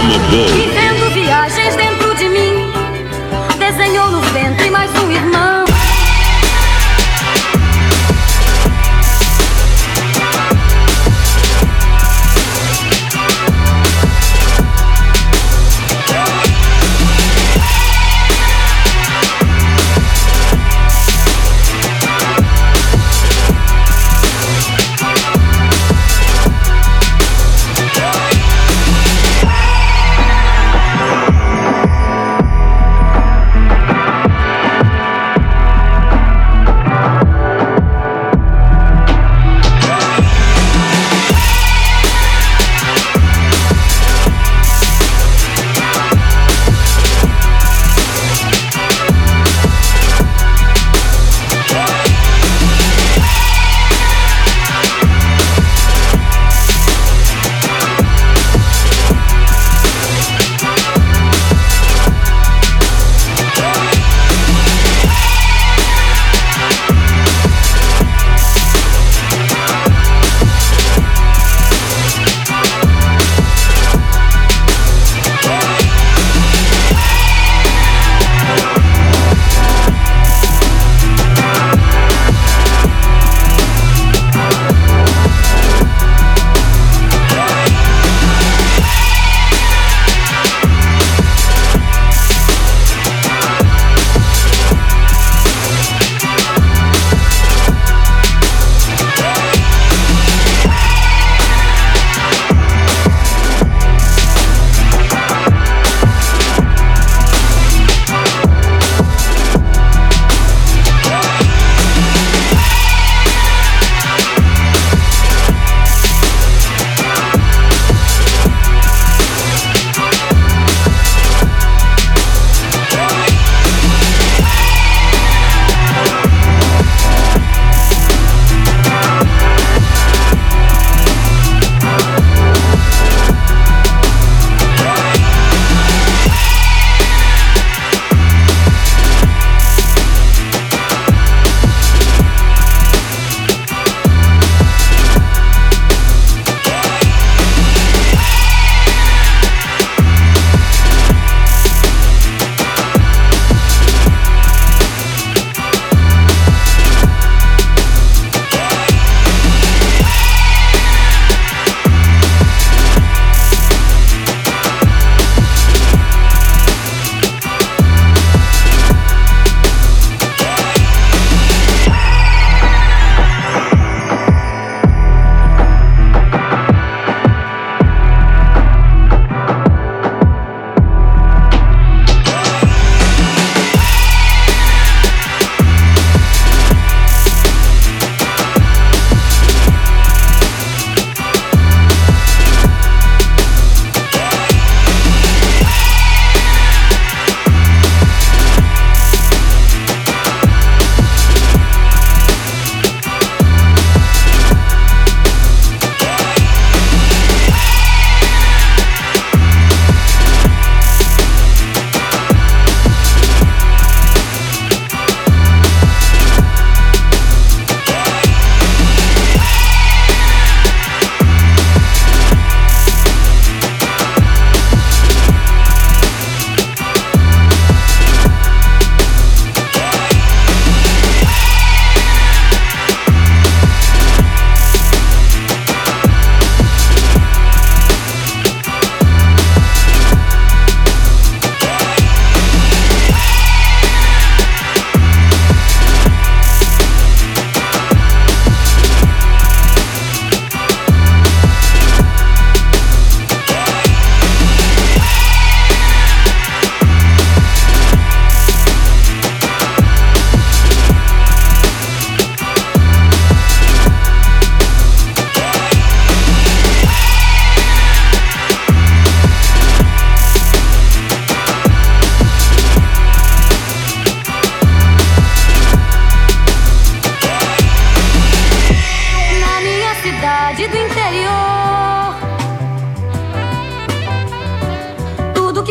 I'm a above.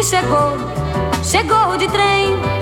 chegou, chegou de trem.